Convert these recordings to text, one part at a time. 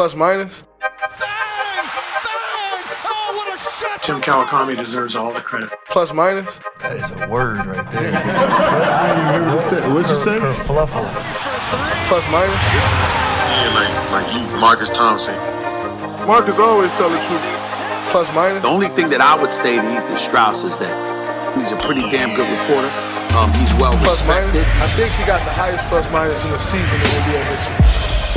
Plus minus. Tim Kawakami deserves all the credit. Plus minus. That is a word right there. I didn't even hear what you said. What'd you say? Kerfluffle. Plus minus. Yeah, like like you, Marcus Thompson. Marcus always tell the truth. Plus minus. The only thing that I would say to Ethan Strauss is that he's a pretty damn good reporter. Um, he's well Plus minus. respected. I think he got the highest plus minus in the season in NBA history.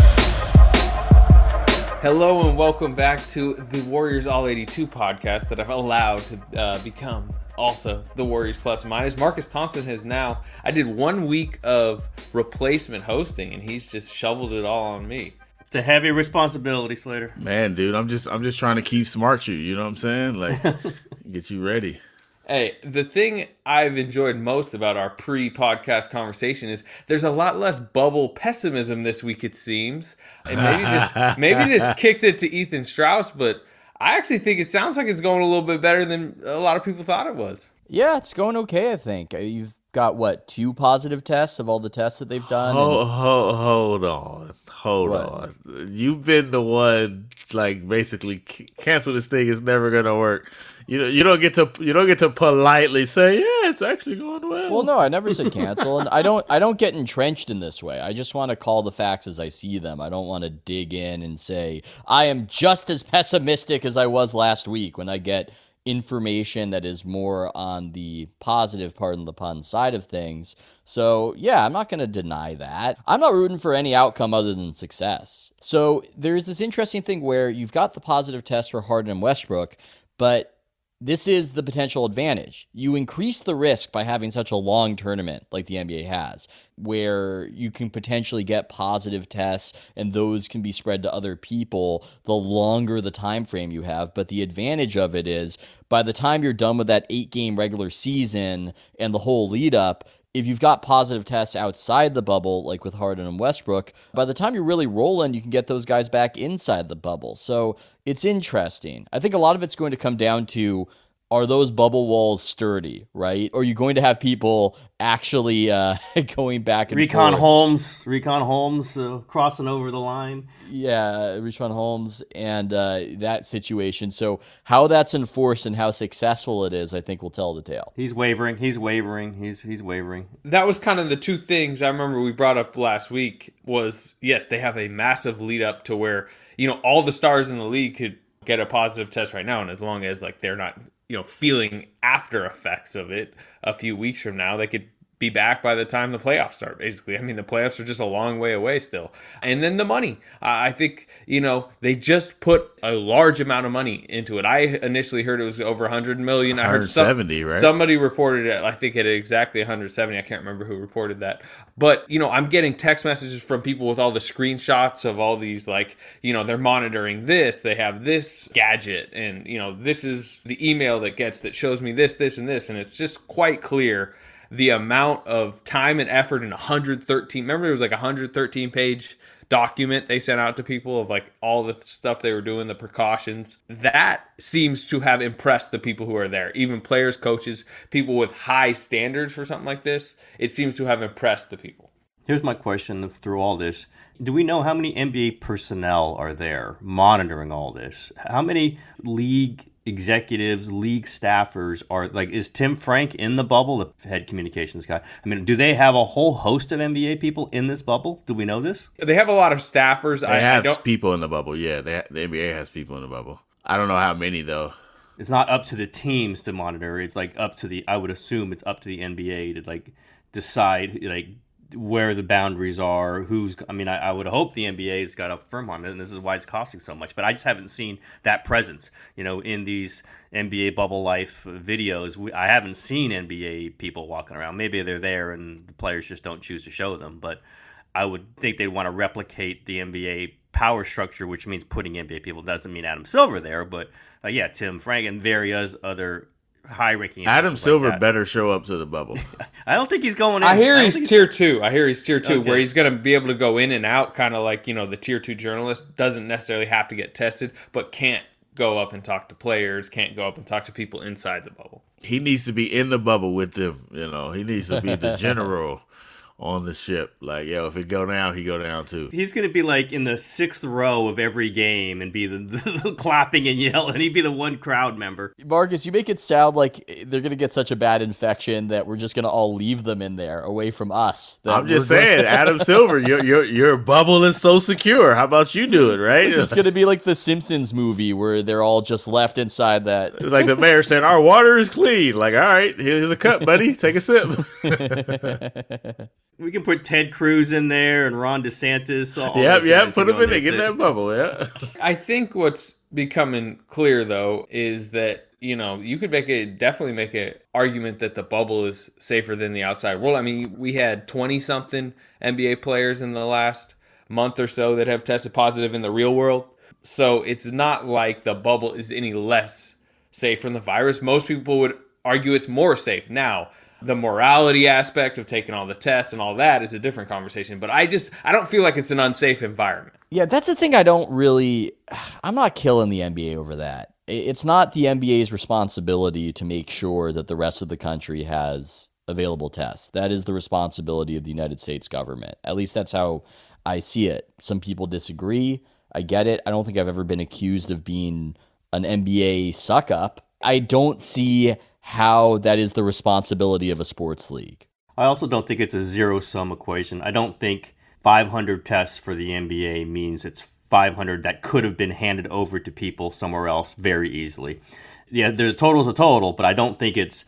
Hello and welcome back to the Warriors All 82 podcast that I've allowed to uh, become also the Warriors Plus Minus. Marcus Thompson has now, I did one week of replacement hosting and he's just shoveled it all on me. It's a heavy responsibility, Slater. Man, dude, I'm just I'm just trying to keep smart you, you know what I'm saying? Like get you ready. Hey, the thing I've enjoyed most about our pre podcast conversation is there's a lot less bubble pessimism this week, it seems. And maybe this, maybe this kicks it to Ethan Strauss, but I actually think it sounds like it's going a little bit better than a lot of people thought it was. Yeah, it's going okay, I think. Uh, You've got what, two positive tests of all the tests that they've done? Hold, And- hold, hold on. Hold What? on. You've been the one like basically c- cancel this thing it's never going to work. You you don't get to you don't get to politely say, "Yeah, it's actually going well." well, no, I never said cancel, and I don't. I don't get entrenched in this way. I just want to call the facts as I see them. I don't want to dig in and say I am just as pessimistic as I was last week when I get information that is more on the positive part of the pun side of things. So, yeah, I'm not going to deny that. I'm not rooting for any outcome other than success. So, there's this interesting thing where you've got the positive test for Harden and Westbrook, but this is the potential advantage. You increase the risk by having such a long tournament like the NBA has, where you can potentially get positive tests and those can be spread to other people the longer the time frame you have. But the advantage of it is by the time you're done with that eight game regular season and the whole lead up, if you've got positive tests outside the bubble, like with Harden and Westbrook, by the time you're really rolling, you can get those guys back inside the bubble. So it's interesting. I think a lot of it's going to come down to are those bubble walls sturdy, right? Or are you going to have people actually uh, going back and Richaun forth? Holmes, Richaun Holmes uh, crossing over the line. Yeah, Richaun Holmes and uh, that situation. So how that's enforced and how successful it is, I think will tell the tale. He's wavering. He's wavering. He's he's wavering. That was kind of the two things I remember we brought up last week was yes, they have a massive lead up to where, you know, all the stars in the league could get a positive test right now and as long as like they're not, you know, feeling after effects of it a few weeks from now, they could be back by the time the playoffs start basically. I mean the playoffs are just a long way away still. And then the money. I think you know they just put a large amount of money into it. I initially heard it was over 100 million. I heard some- right? somebody reported it i think at exactly 170 i can't remember who reported that. But you know i'm getting text messages from people with all the screenshots of all these like you know they're monitoring this they have this gadget and you know this is the email that gets that shows me this this and this and it's just quite clear the amount of time and effort in 113 remember it was like a 113 page document they sent out to people of like all the stuff they were doing the precautions that seems to have impressed the people who are there even players coaches people with high standards for something like this it seems to have impressed the people Here's my question through all this. Do we know how many NBA personnel are there monitoring all this? How many league executives, league staffers are like is Tim Frank in the bubble, the head communications guy? I mean, do they have a whole host of NBA people in this bubble? Do we know this? they have a lot of staffers They I, I have don't people in the bubble. Yeah, they the NBA has people in the bubble. I don't know how many though. It's not up to the teams to monitor. It's like up to the I would assume it's up to the NBA to like decide like where the boundaries are, who's. I mean, I, I would hope the NBA's got a firm on it, and this is why it's costing so much. But I just haven't seen that presence, you know, in these NBA bubble life videos. We, I haven't seen NBA people walking around. Maybe they're there, and the players just don't choose to show them. But I would think they'd want to replicate the NBA power structure, which means putting NBA people. Doesn't mean Adam Silver there, but uh, yeah, Tim Frank and various other high-ranking. Adam officials like Silver better show up to the bubble. I don't think he's going. In. I hear don't he's think tier two. I hear he's tier two, Okay. where he's going to be able to go in and out, kind of like you know the tier two journalist doesn't necessarily have to get tested, but can't go up and talk to players, can't go up and talk to people inside the bubble. he needs to be in the bubble with them. You know, he needs to be the general on the ship. Like, yo, if it go down, he go down too. He's going to be like in the sixth row of every game and be the, the, clapping and yelling. He'd be the one crowd member. Marcus, you make it sound like they're going to get such a bad infection that we're just going to all leave them in there away from us. I'm just saying, Adam Silver, your your your bubble is so secure. How about you do it, right? It's going to be like the Simpsons movie where they're all just left inside that. It's like the mayor saying, "Our water is clean." Like, all right, here's a cup, buddy. Take a sip. We can put Ted Cruz in there and Ron DeSantis. All yep, yep. Put them in there. Get in that bubble. Yeah. I think what's becoming clear though is that you know you could make a definitely make an argument that the bubble is safer than the outside world. I mean, we had twenty something NBA players in the last month or so that have tested positive in the real world. So it's not like the bubble is any less safe from the virus. Most people would argue it's more safe now the morality aspect of taking all the tests and all that is a different conversation but i just i don't feel like it's an unsafe environment. Yeah that's the thing i don't really i'm not killing the nba over that. It's not the nba's responsibility to make sure that the rest of the country has available tests. That is the responsibility of the united states government. At least that's how i see it. Some people disagree. I get it. I don't think i've ever been accused of being an nba suck up. I don't see how that is the responsibility of a sports league. I also don't think it's a zero sum equation. I don't think 500 tests for the NBA means it's 500 that could have been handed over to people somewhere else very easily. Yeah, the total's a total, but I don't think it's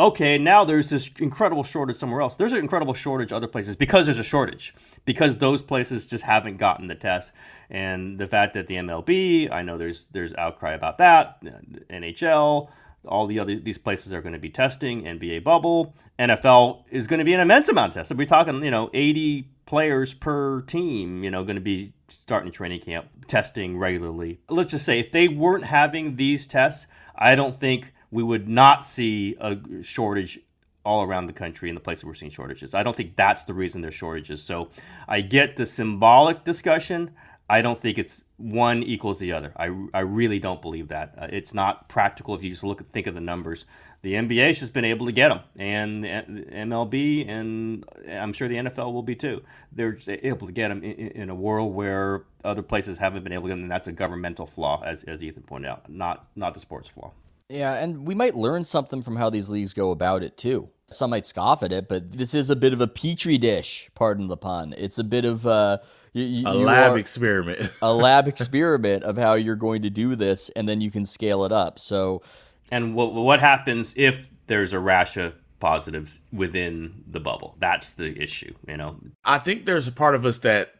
okay, now there's this incredible shortage somewhere else. There's an incredible shortage other places because there's a shortage. Because those places just haven't gotten the test. And the fact that the MLB, I know there's there's outcry about that, NHL, all the other these places are going to be testing NBA bubble. NFL is going to be an immense amount of tests. we're talking, you know, 80 players per team, you know, going to be starting training camp testing regularly. Let's just say if they weren't having these tests, I don't think we would not see a shortage all around the country in the places we're seeing shortages. I don't think that's the reason there's shortages. So I get the symbolic discussion. I don't think it's one equals the other. I, I really don't believe that. Uh, it's not practical if you just look at think of the numbers. The NBA has just been able to get them, and MLB, and I'm sure the NFL will be too. They're able to get them in, in, a world where other places haven't been able to get them, and that's a governmental flaw, as, as Ethan pointed out, not not the sports flaw. Yeah, and we might learn something from how these leagues go about it too. Some might scoff at it, but this is a bit of a petri dish, pardon the pun. It's a bit of uh, you, you, a lab experiment. a lab experiment of how you're going to do this, and then you can scale it up. So, and what what happens if there's a rash of positives within the bubble? That's the issue. You know, I think there's a part of us that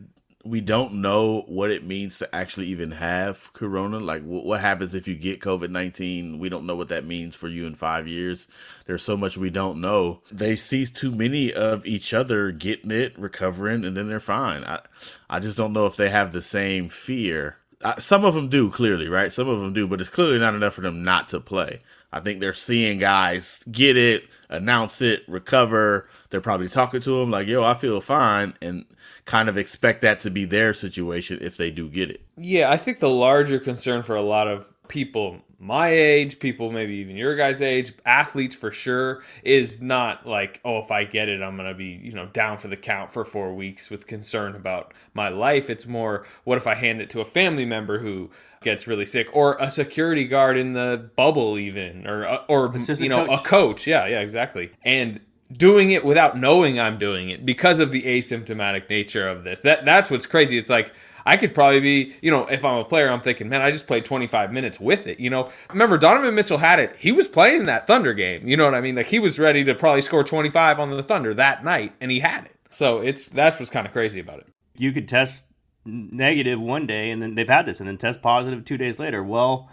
we don't know what it means to actually even have corona. Like what happens if you get covid-19 we don't know what that means for you in five years. There's so much we don't know. They see too many of each other getting it recovering and then they're fine. I, I just don't know if they have the same fear. I, some of them do clearly right? Some of them do but it's clearly not enough for them not to play. I think they're seeing guys get it, announce it, recover. They're probably talking to them like, "Yo, I feel fine," and kind of expect that to be their situation if they do get it. Yeah, I think the larger concern for a lot of people my age, people maybe even your guys' age, athletes for sure, is not like, oh, if I get it, I'm gonna be, you know, down for the count for four weeks with concern about my life. It's more, what if I hand it to a family member who gets really sick, or a security guard in the bubble, even, or uh, or you know, coach. a coach. Yeah, yeah, exactly. And doing it without knowing I'm doing it because of the asymptomatic nature of this. That that's what's crazy. It's like I could probably be, you know, if I'm a player, I'm thinking, man, I just played 25 minutes with it. You know, remember Donovan Mitchell had it. He was playing that Thunder game. You know what I mean? Like he was ready to probably score 25 on the Thunder that night, and he had it. So it's that's what's kind of crazy about it. You could test negative one day, and then they've had this, and then test positive two days later. Well.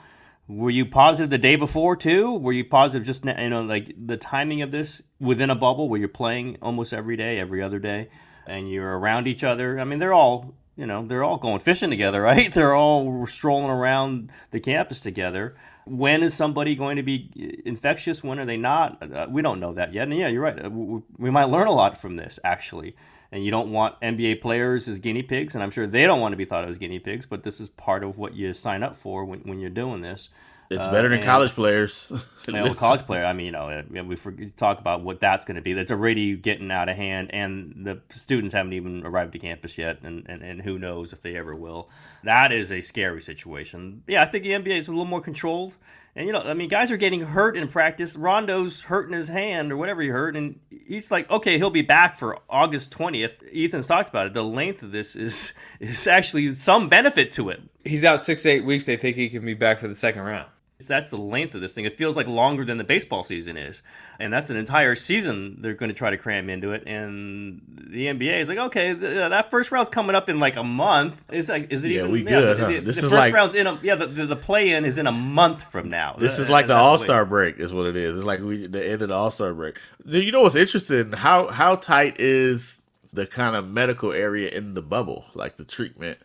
Were you positive the day before too? Were you positive just you know like the timing of this within a bubble where you're playing almost every day, every other day, and you're around each other? I mean, they're all you know, they're all going fishing together, right? They're all strolling around the campus together. When is somebody going to be infectious? When are they not? Uh, we don't know that yet. And yeah, you're right. Uh, we might learn a lot from this, actually. And you don't want NBA players as guinea pigs, and I'm sure they don't want to be thought of as guinea pigs, but this is part of what you sign up for when, when you're doing this. It's Uh, better than and- college players. you know, college player. I mean, you know, we talk about what that's going to be. That's already getting out of hand, and the students haven't even arrived to campus yet, and, and, and who knows if they ever will. That is a scary situation. Yeah, I think the NBA is a little more controlled. And you know, I mean, guys are getting hurt in practice. Rondo's hurting his hand or whatever he hurt, and he's like, okay, he'll be back for August twentieth. Ethan's talked about it. The length of this is is actually some benefit to it. He's out six to eight weeks. They think he can be back for the second round. That's the length of this thing. It feels like longer than the baseball season is, and that's an entire season they're going to try to cram into it. And the NBA is like, okay, th- uh, that first round's coming up in like a month. It's like, is it Yeah, even? we good, the, huh? the- This the is first like- round's in a yeah. The, the, the play in is in a month from now. This Uh, is like the All Star break, is what it is. It's like we the end of the All Star break. You know what's interesting? How how tight is the kind of medical area in the bubble, like the treatment?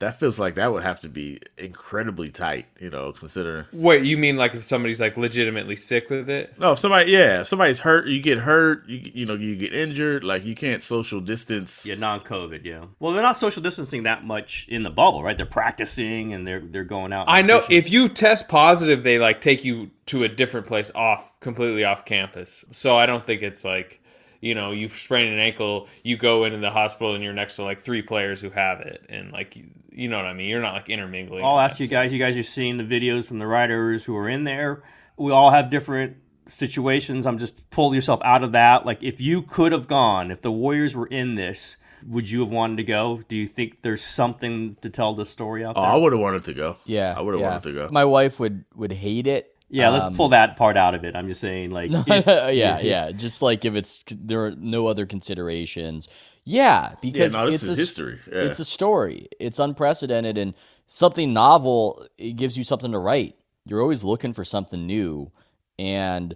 That feels like that would have to be incredibly tight, you know, considering. Wait, you mean like if somebody's like legitimately sick with it? No, if somebody, yeah, if somebody's hurt, you get hurt, you you know, you get injured, like you can't social distance. Yeah, non-COVID. Yeah. Well, they're not social distancing that much in the bubble, right? They're practicing and they're they're going out. I know fishing. if you test positive, they like take you to a different place off, completely off campus. So I don't think it's like, you know, you sprain an ankle, you go into the hospital and you're next to like three players who have it, and like, you, you know what I mean. You're not like intermingling. I'll ask that you stuff. guys. You guys have seen the videos from the riders who are in there. We all have different situations. I'm just pull yourself out of that. Like if you could have gone, if the Warriors were in this, would you have wanted to go? Do you think there's something to tell the story out Oh. I would have wanted to go. Yeah, I would have yeah. wanted to go. My wife would would hate it. Yeah, let's Um, pull that part out of it. I'm just saying, like, if- yeah, yeah. Just like if it's there are no other considerations. Yeah, because no, it's a, history. Yeah. It's a story. It's unprecedented and something novel. It gives you something to write. You're always looking for something new, and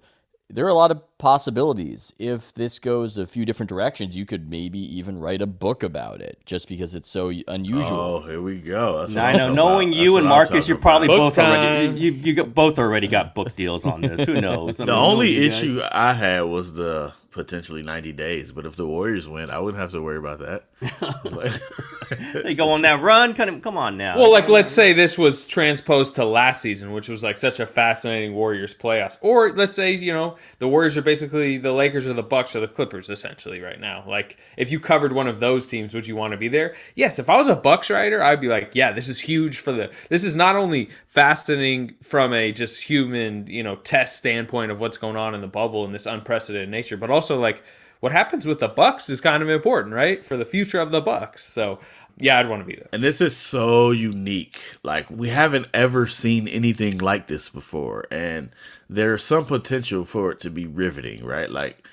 there are a lot of possibilities. If this goes a few different directions, you could maybe even write a book about it, just because it's so unusual. Oh, here we go. That's what I know. Knowing about. you That's and Marcus, you're probably. Book both already time. you, you you got, both already got book deals on this. Who knows? I The mean, only knowing guys- issue I had was the potentially 90 days, but if the Warriors win, I wouldn't have to worry about that. They go on that run. Kind of, come on now. Well, like let's say this was transposed to last season, which was like such a fascinating Warriors playoffs. Or let's say, you know, the Warriors are basically the Lakers or the Bucks or the Clippers essentially right now. Like if you covered one of those teams, would you want to be there? Yes, if I was a Bucks writer, I'd be like, yeah, this is huge for the this is not only fascinating from a just human, you know, test standpoint of what's going on in the bubble in this unprecedented nature, but also like what happens with the Bucks is kind of important, right? For the future of the Bucks. So yeah, I'd want to be there. And this is so unique. Like we haven't ever seen anything like this before, and there's some potential for it to be riveting, right? Like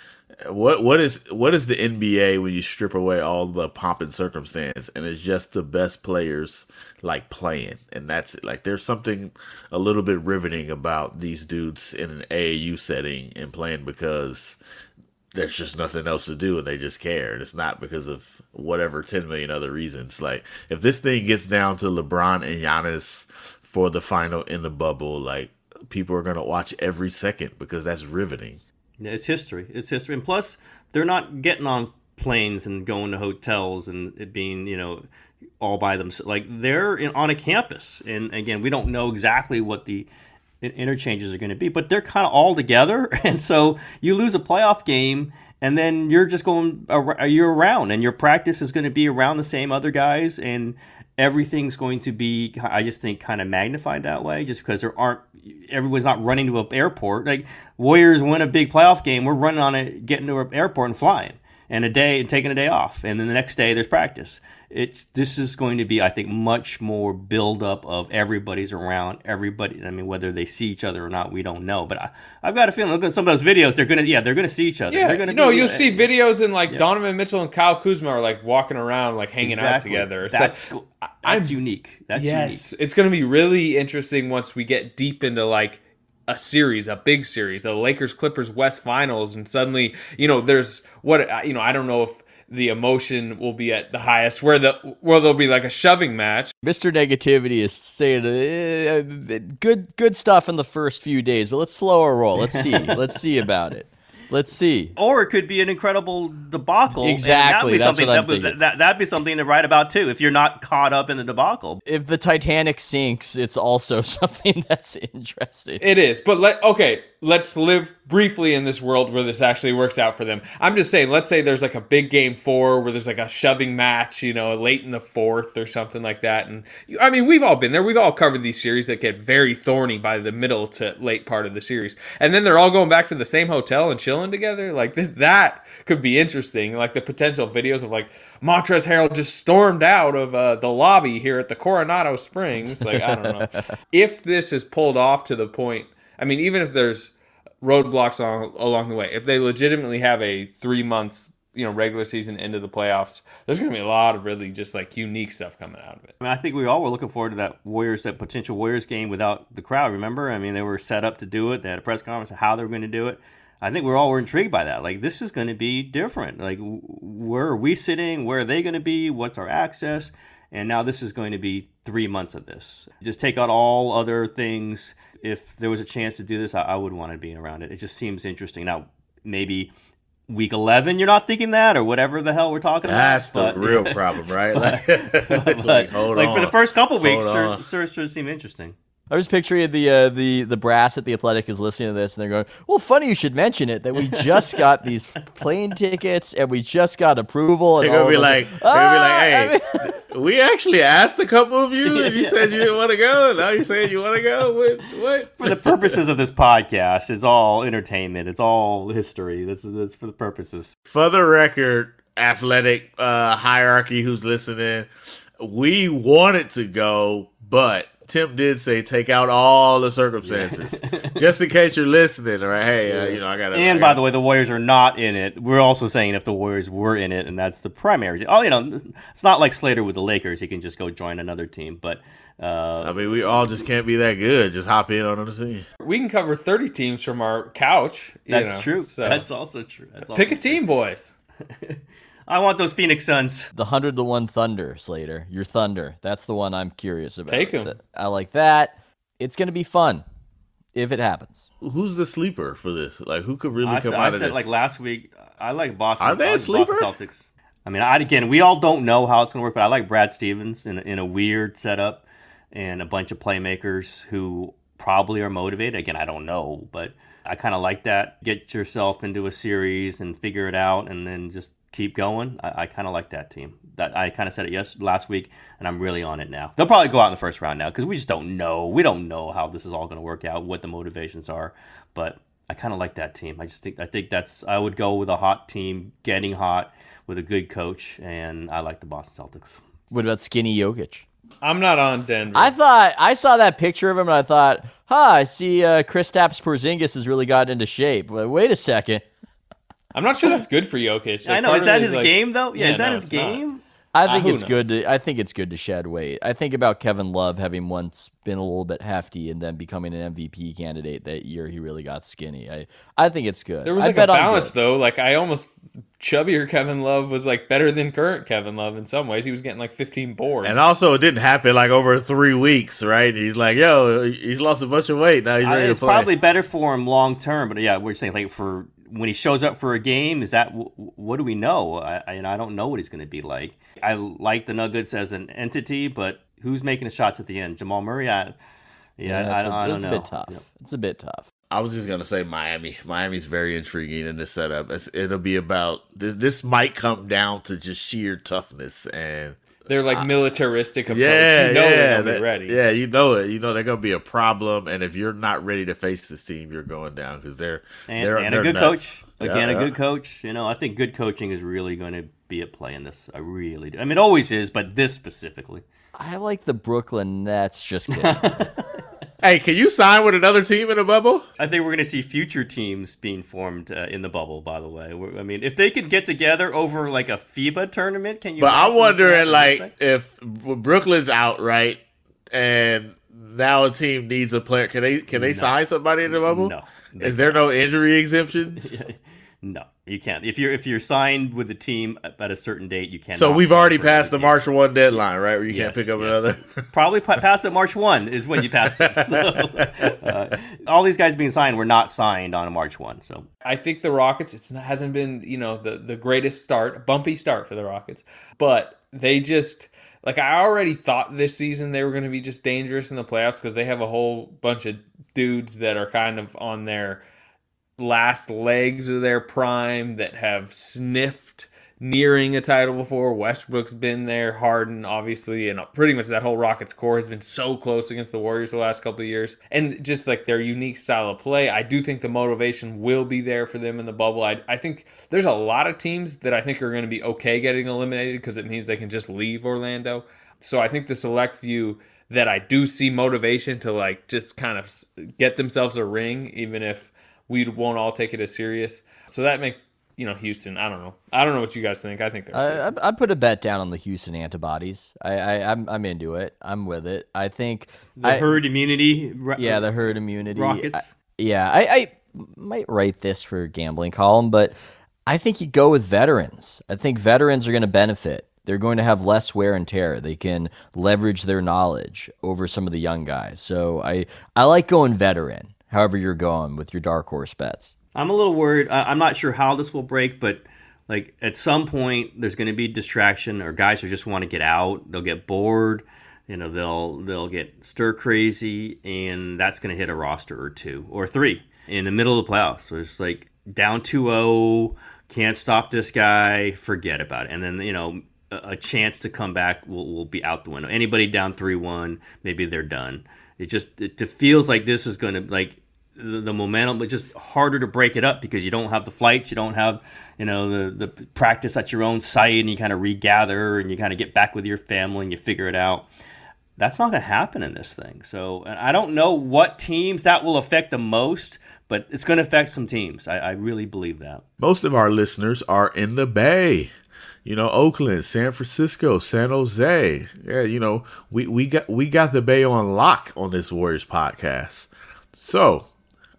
what what is what is the NBA when you strip away all the pomp and circumstance and it's just the best players like playing and that's it. like there's something a little bit riveting about these dudes in an AAU setting and playing because there's just nothing else to do and they just care. And it's not because of whatever 10 million other reasons. Like, if this thing gets down to LeBron and Giannis for the final in the bubble, like, people are going to watch every second because that's riveting. Yeah, it's history. It's history, and plus they're not getting on planes and going to hotels and it being you know all by themselves. Like they're in, on a campus, and again, we don't know exactly what the interchanges are going to be, but they're kind of all together, and so you lose a playoff game. And then you're just going, ar- you're around, and your practice is going to be around the same other guys, and everything's going to be i just think kind of magnified that way just because there aren't everyone's not running to an airport like warriors win a big playoff game we're running on it getting to an airport and flying and a day and taking a day off and then the next day there's practice it's this is going to be i think much more build up of everybody's around everybody i mean whether they see each other or not we don't know but I, i've got a feeling look at some of those videos they're gonna yeah they're gonna see each other Yeah, they're gonna you know, you'll see videos and like Donovan Mitchell and Kyle Kuzma are like walking around, like hanging out together. So that's cool. that's I'm- unique that's unique yes, it's going to be really interesting once we get deep into like a series, a big series, the Lakers Clippers West Finals, and suddenly, you know, there's what you know. I don't know if the emotion will be at the highest where the where there'll be like a shoving match. Mr. Negativity is saying uh, good good stuff in the first few days, but let's slow our roll. Let's see. let's see about it. Let's see. Or it could be an incredible debacle. Exactly, That'd be that's something what I'm that, would- thinking. that, that'd be something to write about too. If you're not caught up in the debacle, If the Titanic sinks, it's also something that's interesting. It is, but let okay. Let's live briefly in this world where this actually works out for them. I'm just saying. Let's say there's like a big game four where there's like a shoving match, you know, late in the fourth or something like that. And I mean, we've all been there. We've all covered these series that get very thorny by the middle to late part of the series, and then they're all going back to the same hotel and chilling together. Like this, that could be interesting. Like the potential videos of like Montrezl Harrell just stormed out of uh, the lobby here at the Coronado Springs. Like I don't know if this is pulled off to the point. I mean, even if there's roadblocks on, along the way, if they legitimately have a three months, you know, regular season into the playoffs, there's going to be a lot of really just like unique stuff coming out of it. I mean, I think we all were looking forward to that Warriors, that potential Warriors game without the crowd. Remember, I mean, they were set up to do it. They had a press conference of how they were going to do it. I think we're all were intrigued by that. Like, this is going to be different. Like, where are we sitting? Where are they going to be? What's our access? And now this is going to be three months of this. Just take out all other things. If there was a chance to do this, I, I would want to be around it. It just seems interesting. Now, maybe week 11, you're not thinking that, or whatever the hell we're talking That's about. That's the but- real problem, right? Like, but, like, hold like for the first couple weeks, sure, sure, sure seem interesting. I was picturing the uh, the the brass at the Athletic is listening to this, and they're going, "Well, funny you should mention it that we just got these plane tickets and we just got approval." And They're gonna all be like, us- they're gonna be like, Ah, I hey, we actually asked a couple of you, and you said you didn't want to go. Now you're saying you want to go. What? What? For the purposes of this podcast, it's all entertainment. It's all history. This is that's for the purposes. For the record, athletic uh, hierarchy, who's listening, we wanted to go, but Tim did say take out all the circumstances, just in case you're listening. All right, hey, uh, you know I got. And by the way, the Warriors are not in it. We're also saying if the Warriors were in it, and that's the primary. Oh, you know, it's not like Slater with the Lakers. He can just go join another team. But uh, I mean, we all just can't be that good. Just hop in on the team. We can cover 30 teams from our couch. you that's know, true. So That's also true. That's pick also a team, boys. I want those Phoenix Suns. the hundred to one Thunder, Slater. Your Thunder. That's the one I'm curious about. Take 'em. Th- I like that. It's gonna be fun if it happens. Who's the sleeper for this? Like, who could really I, come said, out I of said this? like last week. I like Boston. Are they I a like the Boston sleeper? Celtics. I mean, I, again, we all don't know how it's going to work, but I like Brad Stevens in, in a weird setup and a bunch of playmakers who probably are motivated. Again, I don't know, but I kind of like that. Get yourself into a series and figure it out, and then just keep going. I, I kind of like that team. That I kind of said it yes last week, and I'm really on it now. They'll probably go out in the first round now because we just don't know. We don't know how this is all going to work out, what the motivations are, but. I kind of like that team. I just think I think that's I would go with a hot team, getting hot with a good coach, and I like the Boston Celtics. What about Skinny Jokic? I'm not on Denver. I thought I saw that picture of him and I thought, huh, I see uh, Kristaps Porzingis has really gotten into shape. But wait a second. I'm not sure that's good for Jokic. Like, I know. Is that his like- game though? Yeah, Yeah, is that no, his it's not. game? I Uh, think who it's good to I think it's good to shed weight. I think about Kevin Love having once been a little bit hefty and then becoming an MVP candidate that year he really got skinny. I I think it's good. There was I like a bet on balance though. Like I almost chubbier Kevin Love was like better than current Kevin Love in some ways. He was getting like 15 boards. And also, it didn't happen like over three weeks, right? He's like, yo, he's lost a bunch of weight. Now he's I- ready it's to play. probably better for him long term. But yeah, we're saying like for when he shows up for a game, is that what do we know? I, I, and I don't know what he's going to be like. I like the Nuggets as an entity, but who's making the shots at the end? Jamal Murray. I, yeah, Yeah, I, it's, don't it's know. a bit tough. Yeah. It's a bit tough. I was just gonna say Miami. Miami's very intriguing in this setup. It's, it'll be about this. This might come down to just sheer toughness and They're like militaristic approach. yeah, you know yeah, they're gonna that- be ready. yeah. You know it. You know they're gonna be a problem. And if you're not ready to face this team, you're going down because they're and, they're, and they're a good nuts. coach. Again, Yeah, a yeah. good coach. You know, I think good coaching is really going to be at play in this. I really do. I mean, it always is, but this specifically. I like the Brooklyn Nets. Just kidding. Hey, can you sign with another team in the bubble? I think we're going to see future teams being formed uh, in the bubble. By the way, We're- I mean, if they can get together over like a FIBA tournament, can you? But I'm wondering, like, if Brooklyn's out, right, and now a team needs a player, can they can they sign somebody in the bubble? No. Is there no injury exemptions? No, you can't. If you're if you're signed with the team at a certain date, you can't. So we've already passed the March one deadline, right? Where you Yes, can't pick up yes. another. Probably pa- past it March one is when you passed it. So, uh, all these guys being signed were not signed on March one. So I think the Rockets it's not, hasn't been you know the the greatest start, bumpy start for the Rockets, but they just like I already thought this season they were going to be just dangerous in the playoffs because they have a whole bunch of dudes that are kind of on their last legs of their prime that have sniffed nearing a title before. Westbrook's been there, Harden obviously, and pretty much that whole Rockets core has been so close against the Warriors the last couple of years. And just like their unique style of play, I do think the motivation will be there for them in the bubble. I, I think there's a lot of teams that I think are going to be okay getting eliminated because it means they can just leave Orlando. So I think the select few that I do see motivation to like just kind of get themselves a ring, even if we won't all take it as serious. So that makes you know Houston. I don't know. I don't know what you guys think. I think they're. I, I, I put a bet down on the Houston antibodies. I, I I'm I'm into it. I'm with it. I think the I- herd immunity. ro- Yeah, the herd immunity. Rockets. I- yeah, I, I might write this for a gambling column, but I think you go with veterans. I think veterans are going to benefit. They're going to have less wear and tear. They can leverage their knowledge over some of the young guys. So I I like going veteran. However you're going with your dark horse bets. I'm a little worried. I'm not sure how this will break, but like at some point there's going to be distraction, or guys who just want to get out. They'll get bored. You know, they'll they'll get stir crazy, and that's going to hit a roster or two or three in the middle of the playoffs. So it's like down 2-0, can't stop this guy, forget about it. And then you know a, chance to come back will, will be out the window. Anybody down 3-1, maybe they're done. It just it, feels like this is going to like the, momentum. but just harder to break it up because you don't have the flights, you don't have you know the the practice at your own site, and you kind of regather and you kind of get back with your family and you figure it out. That's not going to happen in this thing. So I don't know what teams that will affect the most, but it's going to affect some teams. I, I really believe that. Most of our listeners are in the Bay. You know, Oakland, San Francisco, San Jose. Yeah, you know, we, we got we got the Bay on lock on this Warriors podcast. So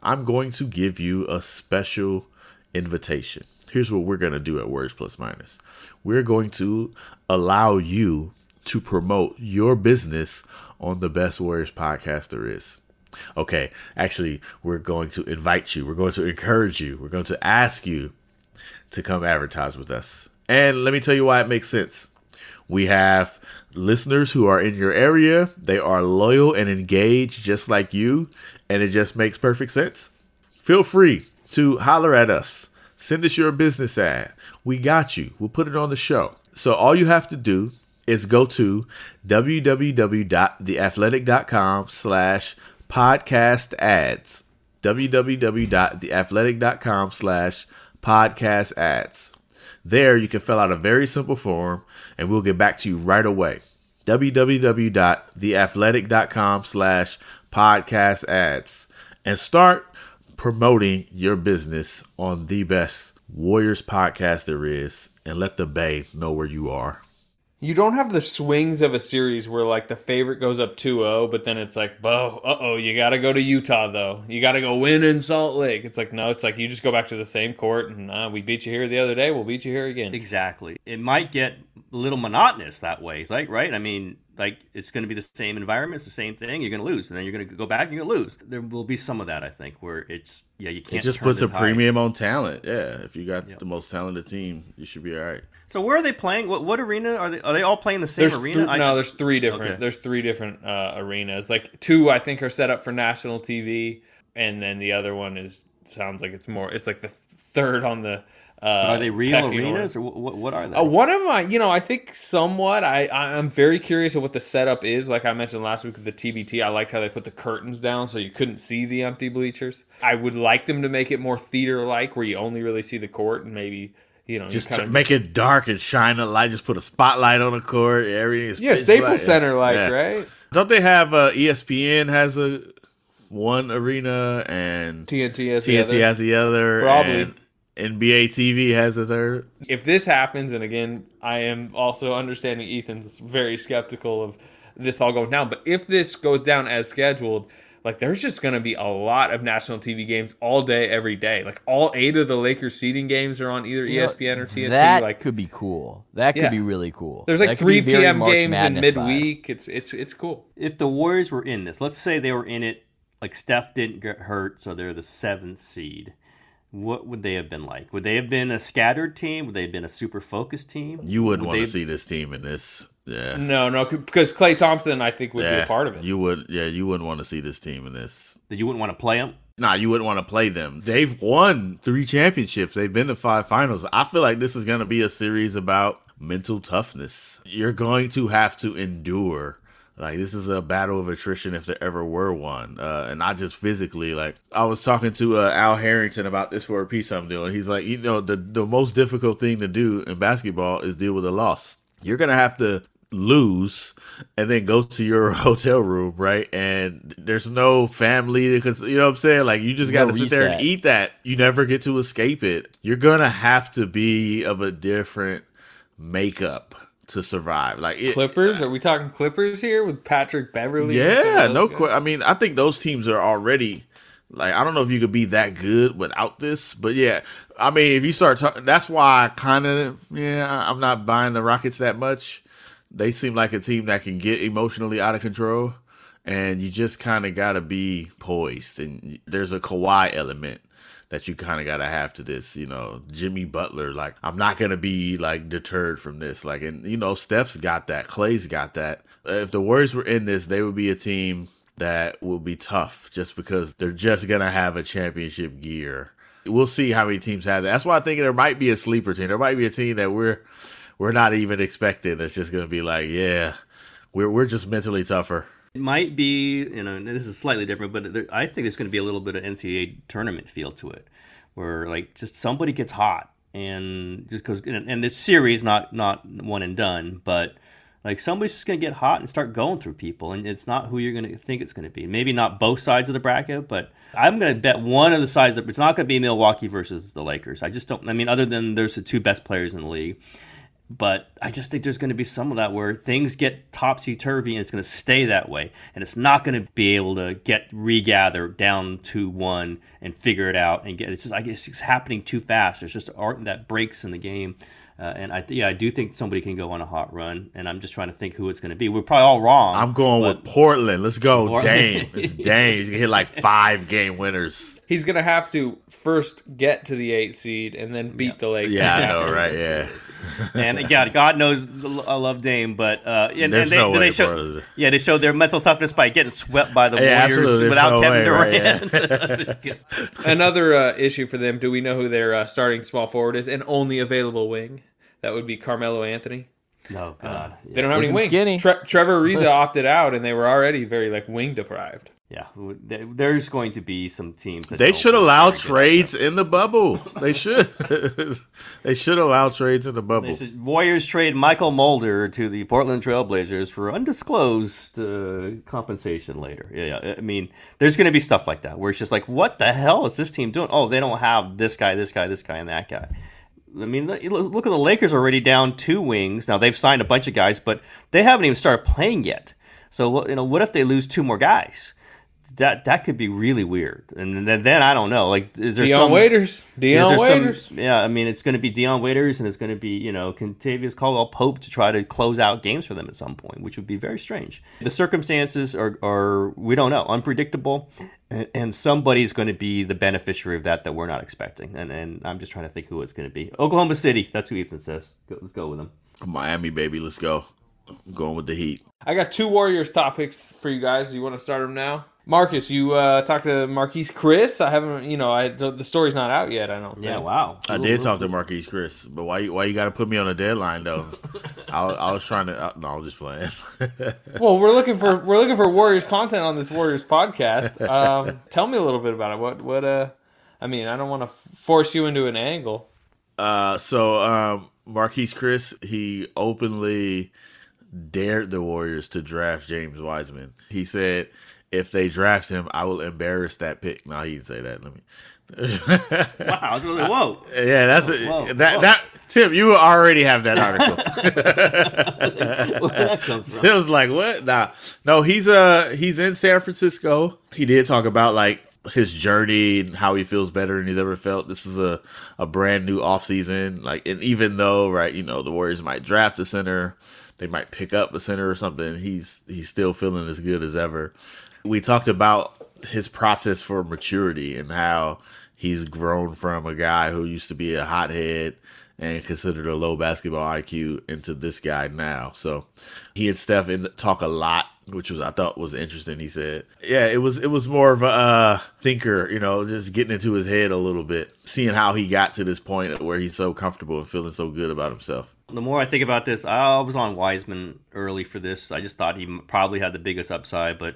I'm going to give you a special invitation. Here's what we're gonna do at Warriors Plus Minus. We're going to allow you to promote your business on the best Warriors podcast there is. Okay, actually, we're going to invite you. We're going to encourage you. We're going to ask you to come advertise with us. And let me tell you why it makes sense. We have listeners who are in your area. They are loyal and engaged just like you, and it just makes perfect sense. Feel free to holler at us. Send us your business ad. We got you. We'll put it on the show. So all you have to do is go to www.theathletic.com slash podcast ads. www.theathletic.com slash podcast ads. There you can fill out a very simple form and we'll get back to you right away. www.theathletic.com slash podcast ads and start promoting your business on the best Warriors podcast there is and let the Bay know where you are. You don't have the swings of a series where like the favorite goes up 2-0, but then it's like, oh, uh oh, you got to go to Utah though. You got to go win in Salt Lake. It's like no, it's like you just go back to the same court and uh, we beat you here the other day. We'll beat you here again. Exactly. It might get a little monotonous that way. It's like, right? I mean, like it's going to be the same environment, it's the same thing. You're going to lose, and then you're going to go back and you're going to lose. There will be some of that, I think, where it's yeah, you can't. It just turn puts the a tide. premium on talent. Yeah, if you got Yep. the most talented team, you should be all right. So where are they playing? What what arena are they? Are they all playing the same There's arena? thr- no, there's three different. Okay. There's three different uh, arenas. Like two, I think, are set up for national TV, and then the other one is sounds like it's more. It's like the third on the. Uh, are they real pecking arenas or what? What are they? Uh, one of my, you know, I think somewhat. I I- I'm very curious of what the setup is. Like I mentioned last week with the TBT, I liked how they put the curtains down so you couldn't see the empty bleachers. I would like them to make it more theater like, where you only really see the court and maybe you know Just kinda to make it dark and shine a light. Just put a spotlight on the court. Everything is yeah pitch Staples black. Center like Yeah. right. Don't they have uh, ESPN has a one arena and TNT has the TNT other. has the other, Probably. and NBA TV has a third. if this happens, and again, I am also understanding Ethan's very skeptical of this all going down, but if this goes down as scheduled, like there's just going to be a lot of national TV games all day, every day. Like all eight of the Lakers seeding games are on either You know, ESPN or TNT. That like could be cool. That could Yeah. be really cool. there's like could be three p.m. March games in Madness vibe. midweek. It's it's it's cool. if the Warriors were in this, let's say they were in it, like Steph didn't get hurt, so they're the seventh seed. What would they have been like? Would they have been a scattered team? Would they have been a super focused team? You wouldn't Would want they- to see this team in this. Yeah. No, no, because Klay Thompson, I think, would be a part of it. You would. Yeah, you wouldn't want to see this team in this. That you wouldn't want to play them? Nah, you wouldn't want to play them. They've won three championships. They've been to five finals. I feel like this is going to be a series about mental toughness. You're going to have to endure. Like this is a battle of attrition if there ever were one, uh, and not just physically. Like I was talking to uh, Al Harrington about this for a piece I'm doing. He's like, you know, the the most difficult thing to do in basketball is deal with a loss. You're gonna have to lose and then go to your hotel room, right? And there's no family because you know what I'm saying. Like you just got to No sit there and eat that. You never get to escape it. You're gonna have to be of a different makeup to survive. Like it, Clippers? Uh, are we talking Clippers here with Patrick Beverley? yeah, no. Qu- I mean, I think those teams are already like I don't know if you could be that good without this, but yeah, I mean, if you start talking, that's why I kind of yeah, I'm not buying the Rockets that much. They seem like a team that can get emotionally out of control, and you just kind of got to be poised. And there's a Kawhi element that you kind of got to have to this, you know, Jimmy Butler. Like, I'm not to be like deterred from this. Like, and you know, Steph's got that, Klay's got that. If the Warriors were in this, they would be a team that will be tough just because they're just to have a championship gear. We'll see how many teams have that. That's why I think there might be a sleeper team. There might be a team that we're we're not even expecting. That's just to be like, yeah, we're we're just mentally tougher. It might be, you know, this is slightly different, but there, I think there's going to be a little bit of NCAA tournament feel to it, where like just somebody gets hot and just goes, and, and this series not not one and done, but like somebody's just going to get hot and start going through people, and it's not who you're going to think it's going to be. Maybe not both sides of the bracket, but I'm going to bet one of the sides that it's not going to be Milwaukee versus the Lakers. I just don't. I mean, other than there's the two best players in the league. But I just think there's going to be some of that where things get topsy turvy and it's going to stay that way. And it's not going to be able to get regather down to one and figure it out and get it's just I guess it's happening too fast. There's just art that breaks in the game. Uh, and I yeah I do think somebody can go on a hot run, and I'm just trying to think who it's going to be. We're probably all wrong. I'm going with Portland. Let's go, Portland. Dame. It's Dame. He's gonna hit like five game winners. He's gonna have to first get to the eighth seed and then beat the Lakers. Yeah, I know, right? Yeah. and God, God knows I love Dame, but uh, and, There's and they, no they way, show, yeah, they showed their mental toughness by getting swept by the Yeah, Warriors absolutely. Without no Kevin way, right, Durant. Another uh, issue for them. Do we know who their uh, starting small forward is? And only available wing. That would be Carmelo Anthony. no, God, They don't have any Looking wings. skinny. Tre- Trevor Ariza opted out, and they were already very like wing deprived. Yeah, there's going to be some teams. That They should allow very good at trades in the bubble. They should. they should allow trades in the bubble. Warriors trade Mychal Mulder to the Portland Trailblazers for undisclosed uh, compensation later. Yeah, yeah, I mean, there's going to be stuff like that where it's just like, what the hell is this team doing? Oh, they don't have this guy, this guy, this guy, and that guy. I mean, look look at the Lakers already down two wings. Now they've signed a bunch of guys, but they haven't even started playing yet. So you know, what if they lose two more guys? That that could be really weird. And then, then I don't know. Like, is there Dion some Waiters. is Dion there some- Waiters. yeah, I mean, it's going to be Dion Waiters, and it's going to be you know Kentavious Caldwell Pope to try to close out games for them at some point, which would be very strange. The circumstances are, are we don't know, unpredictable, and, and somebody's going to be the beneficiary of that that we're not expecting. And and I'm just trying to think who it's going to be. Oklahoma City. That's who Ethan says. Go, let's go with them. Miami, baby. Let's go. I'm going with the Heat. I got two Warriors topics for you guys. You want to start them now? Marcus, you uh, talked to Marquese Chriss. I haven't, you know, I the the story's not out yet. I don't think. Yeah, wow. I did talk to Marquese Chriss, but why? you- Why you got to put me on a deadline though? I, was- I was trying to. Uh, no, I was just playing. Well, we're looking for we're looking for Warriors content on this Warriors podcast. Um, tell me a little bit about it. What what uh, I mean, I don't want to force you into an angle. Uh, so um, Marquese Chriss, he openly dared the Warriors to draft James Wiseman. He said, "If they draft him, I will embarrass that pick." No, he didn't say that. Let me. Wow. I was whoa. yeah, that's a, Whoa, that whoa. that Tim, you already have that article. That? Tim's like, what? Nah, no, he's uh he's in San Francisco. He did talk about like his journey and how he feels better than he's ever felt. This is a a brand new offseason. Like, and even though right, you know, the Warriors might draft a center, they might pick up a center or something. He's he's still feeling as good as ever. We talked about his process for maturity and how he's grown from a guy who used to be a hothead and considered a low basketball IQ into this guy now. So he and Steph talk a lot, which was I thought was interesting. He said, "Yeah, it was it was more of a uh, thinker, you know, just getting into his head a little bit, seeing how he got to this point where he's so comfortable and feeling so good about himself." The more I think about this, I was on Wiseman early for this. I just thought he probably had the biggest upside, but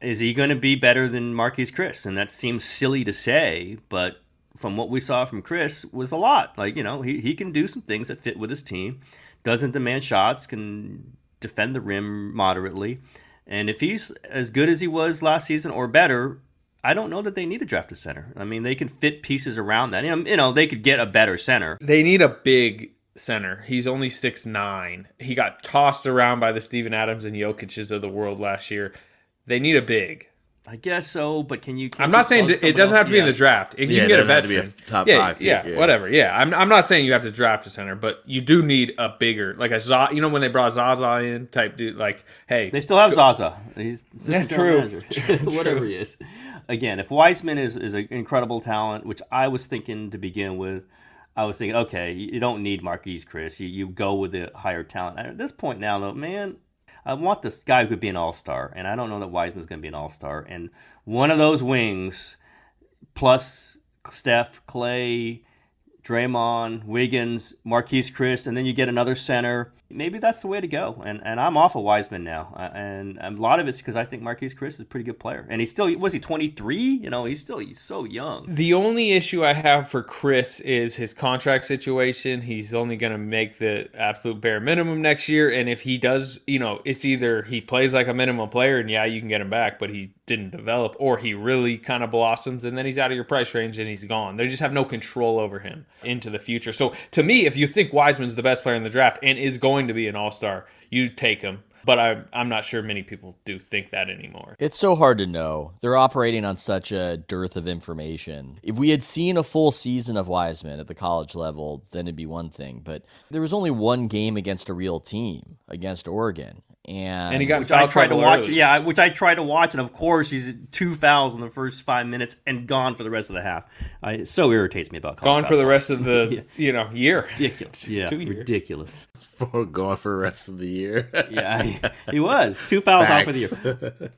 is he going to be better than Marquese Chriss? And that seems silly to say, but from what we saw from Chriss was a lot. Like, you know, he, he can do some things that fit with his team, doesn't demand shots, can defend the rim moderately. And if he's as good as he was last season or better, I don't know that they need to draft a center. I mean, they can fit pieces around that. You know, you know they could get a better center. They need a big center. He's only six nine. He got tossed around by the Steven Adams and Jokic's of the world last year. They need a big. I guess so, but can you? I'm not saying it doesn't have to be in the draft. If you can get a doesn't have to veteran, be a top yeah, five pick, yeah, yeah. whatever. Yeah, I'm, I'm not saying you have to draft a center, but you do need a bigger, like a Zaza. You know when they brought Zaza in, type dude. Like, hey, They still have Zaza. He's Yeah, assistant true. whatever he is. Again, if Wiseman is is an incredible talent, which I was thinking to begin with, I was thinking, okay, you you don't need Marquese Chriss. You you go with the higher talent. At this point now, though, man. I want this guy who could be an all star, and I don't know that Wiseman's going to be an all star. And one of those wings, plus Steph, Klay, Draymond, Wiggins, Marquese Chriss, and then you get another center. Maybe that's the way to go. And and I'm off of Wiseman now, Uh, and a lot of it's because I think Marquese Chriss is a pretty good player, and he's still was he 23? You know, he's still he's so young. The only issue I have for Chriss is his contract situation. He's only going to make the absolute bare minimum next year. And if he does, you know, it's either he plays like a minimum player and yeah, you can get him back, but he didn't develop, or he really kind of blossoms and then he's out of your price range and he's gone. They just have no control over him into the future. So to me, if you think Wiseman's the best player in the draft and is going to be an all star, you take him. But I'm, I'm not sure many people do think that anymore. It's so hard to know. They're operating on such a dearth of information. If we had seen a full season of Wiseman at the college level, then it'd be one thing. But there was only one game against a real team, against Oregon. And, And he got Which I tried to watch. early. Yeah, which I tried to watch, and of course he's two fouls in the first five minutes and gone for the rest of the half. I, it so irritates me about college Gone for the rest of the, Yeah. you know, year. ridiculous. Yeah, Two years. ridiculous. For going for the rest of the year. Yeah, he, he was two fouls out for the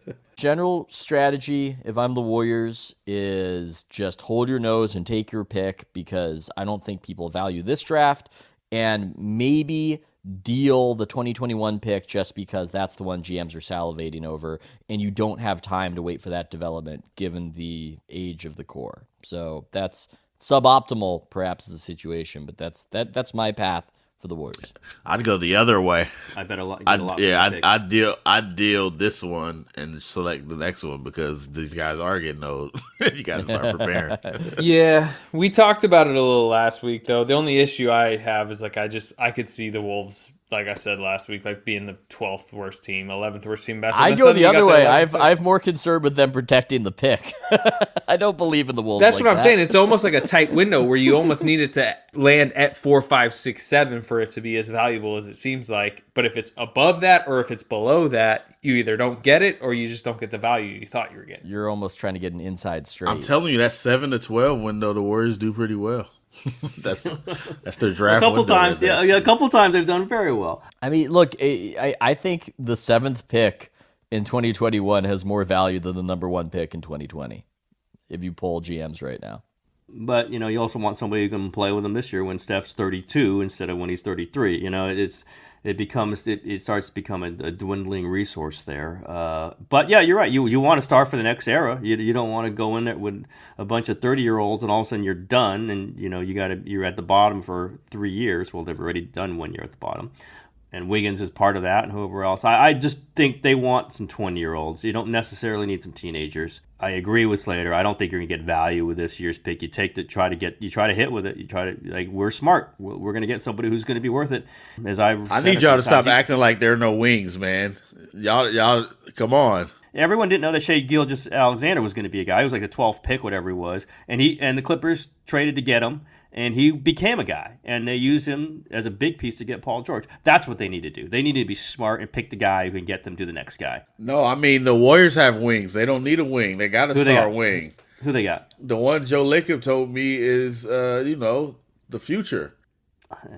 year. general strategy, if I'm the Warriors, is just hold your nose and take your pick because I don't think people value this draft and maybe deal the 2021 pick just because that's the one GMs are salivating over and you don't have time to wait for that development given the age of the core. So that's suboptimal perhaps is the situation, but that's that that's my path for the Warriors. I'd go the other way. I bet a lot. I'd, a lot yeah, I'd, I'd deal I'd deal this one and select the next one because these guys are getting old. you got to start preparing. Yeah, we talked about it a little last week though. The only issue I have is like I just I could see the Wolves, like I said last week, like being the twelfth worst team, eleventh worst team best. And I go the other way. I've pick. I've more concern with them protecting the pick. I don't believe in the Wolves. That's like what I'm that. saying. It's almost like a tight window where you almost need it to land at four, five, six, seven for it to be as valuable as it seems like. But if it's above that or if it's below that, you either don't get it or you just don't get the value you thought you were getting. You're almost trying to get an inside straight. I'm telling you, that seven to twelve window, the Warriors do pretty well. that's that's their draft. A couple window times, yeah, yeah, a couple times they've done very well. I mean, look, I, I I think the seventh pick in 2021 has more value than the number one pick in 2020. If you poll GMs right now, But you know, you also want somebody who can play with him this year when Steph's 32 instead of when he's 33. You know, it's it becomes it, it starts to become a, a dwindling resource there. Uh, but yeah, you're right. You you want to start for the next era. You, you don't want to go in there with a bunch of 30 year olds and all of a sudden you're done and you know you got to you're at the bottom for three years. Well, they've already done one year at the bottom. And Wiggins is part of that, and whoever else. I, I just think they want some 20 year olds. You don't necessarily need some teenagers. I agree with Slater. I don't think you're gonna get value with this year's pick. You take to try to get, you try to hit with it. You try to like, we're smart. We're, we're gonna get somebody who's gonna be worth it. As I've, I need y'all to stop times, acting like there are no wings, man. Y'all, y'all, come on. Everyone didn't know that Shai Gilgeous-Alexander was going to be a guy. He was like the 12th pick, whatever he was, and he and the Clippers traded to get him, and he became a guy, and they used him as a big piece to get Paul George. That's what they need to do. They need to be smart and pick the guy who can get them to the next guy. No, I mean the Warriors have wings. They don't need a wing. They got a Who star got? wing. Who they got? The one Joe Lacob told me is, uh, you know, the future.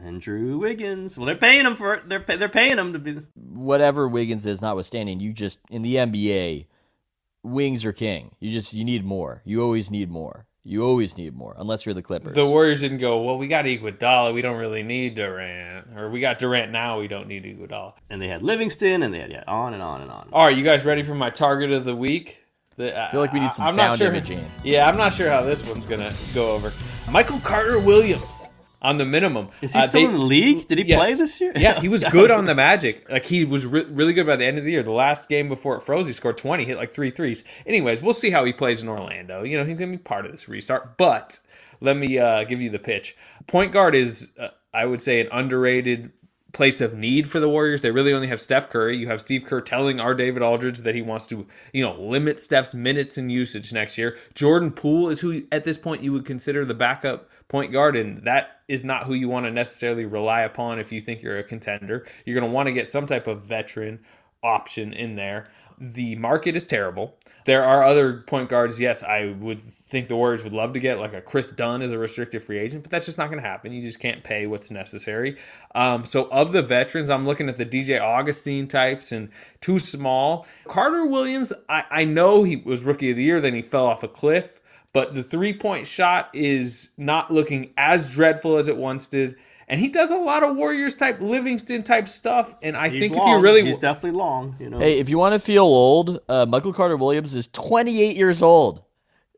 Andrew Wiggins. Well, they're paying him for it. They're pay- they're paying him to be. Whatever Wiggins is, notwithstanding, you just in the NBA, wings are king. You just you need more. You always need more. You always need more, unless you're the Clippers. The Warriors didn't go, well, we got Iguodala. We don't really need Durant. Or we got Durant now. We don't need Iguodala. And they had Livingston, and they had yeah, on and on and on. All right, you guys ready for my target of the week? The, I feel like we need some I'm not sound sure- imaging. Yeah, I'm not sure how this one's going to go over. Michael Carter Williams on the minimum. Is he Uh, still they- in the league? Did he Yes. play this year? yeah, he was good on the Magic. Like he was re- really good by the end of the year. The last game before it froze, he scored 20, hit like three threes. Anyways, we'll see how he plays in Orlando. You know, he's going to be part of this restart. But let me uh, give you the pitch. Point guard is, uh, I would say, an underrated place of need for the Warriors. They really only have Steph Curry. You have Steve Kerr telling our David Aldridge that he wants to, you know, limit Steph's minutes and usage next year. Jordan Poole is who at this point you would consider the backup point guard, and that is not who you want to necessarily rely upon if you think you're a contender. You're going to want to get some type of veteran option in there. The market is terrible. There are other point guards. Yes, I would think the Warriors would love to get like a Kris Dunn as a restricted free agent, but that's just not going to happen. You just can't pay what's necessary. Um, so, of the veterans, I'm looking at the DJ Augustin types and too small. Carter Williams, I, I know he was rookie of the year, then he fell off a cliff, but the three point shot is not looking as dreadful as it once did. And he does a lot of Warriors type, Livingston type stuff. And I He's think long. if you really he's definitely long. You know. Hey, if you want to feel old, uh, Michael Carter Williams is 28 years old.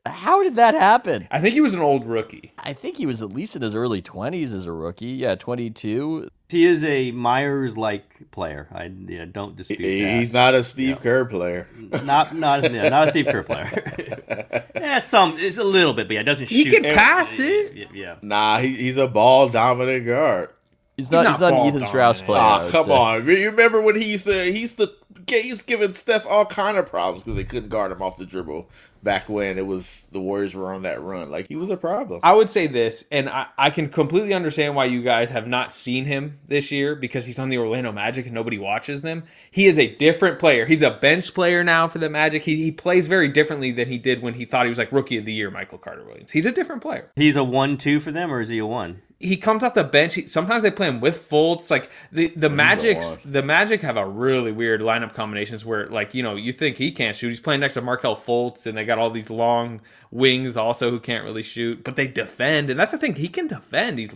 How did that happen? I think he was an old rookie. I think he was at least in his early 20s as a rookie. Yeah, 22. He is a Myers like player. I yeah, don't dispute He- that. He's not a Steve Kerr player. not not yeah, not a Steve Kerr player. yeah, some it's a little bit, but yeah, doesn't He shoot. can pass it. Yeah, yeah. Nah, he, he's a ball dominant guard. He's not, not he's not an Ethan Strauss player. I Ah, come say. on. You remember when he used to he used to he was giving Steph all kind of problems because they couldn't guard him off the dribble back when it was the Warriors were on that run. Like he was a problem. I would say this, and I, I can completely understand why you guys have not seen him this year because he's on the Orlando Magic and nobody watches them. He is a different player. He's a bench player now for the Magic. He, he plays very differently than he did when he thought he was like rookie of the year, Michael Carter Williams. He's a different player. He's a one-two for them, or is he a one? He comes off the bench. He, sometimes they play him with Fultz. Like the the Magic's, the Magic have a really weird lineup combinations where, like you know, you think he can't shoot. He's playing next to Markelle Fultz, and they got all these long wings also who can't really shoot, but they defend, and that's the thing. He can defend. He's